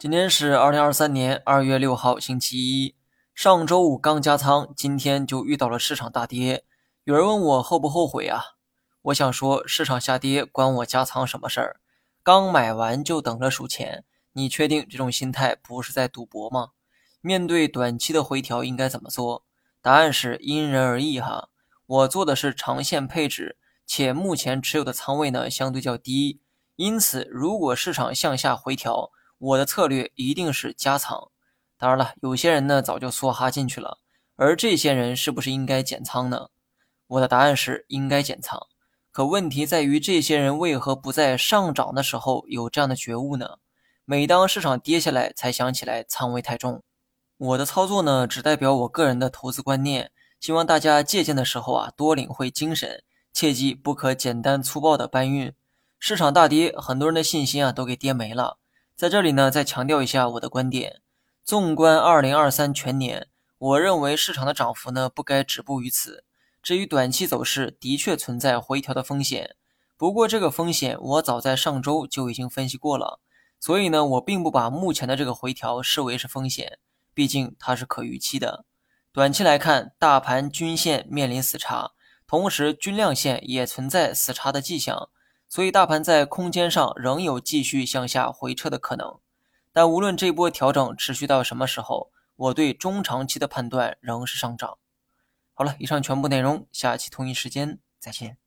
今天是二零二三年二月六号，星期一。上周五刚加仓，今天就遇到了市场大跌。有人问我后不后悔啊？我想说，市场下跌关我加仓什么事儿？刚买完就等着数钱，你确定这种心态不是在赌博吗？面对短期的回调应该怎么做？答案是因人而异哈。我做的是长线配置，且目前持有的仓位呢相对较低，因此如果市场向下回调，我的策略一定是加仓，当然了，有些人呢早就梭哈进去了，而这些人是不是应该减仓呢？我的答案是应该减仓，可问题在于这些人为何不在上涨的时候有这样的觉悟呢？每当市场跌下来才想起来仓位太重。我的操作呢只代表我个人的投资观念，希望大家借鉴的时候啊多领会精神，切记不可简单粗暴的搬运。市场大跌，很多人的信心啊都给跌没了。在这里呢，再强调一下我的观点。纵观二零二三全年，我认为市场的涨幅呢不该止步于此。至于短期走势，的确存在回调的风险。不过这个风险我早在上周就已经分析过了，所以呢，我并不把目前的这个回调视为是风险，毕竟它是可预期的。短期来看，大盘均线面临死叉，同时均量线也存在死叉的迹象。所以，大盘在空间上仍有继续向下回撤的可能，但无论这波调整持续到什么时候，我对中长期的判断仍是上涨。好了，以上全部内容，下期同一时间再见。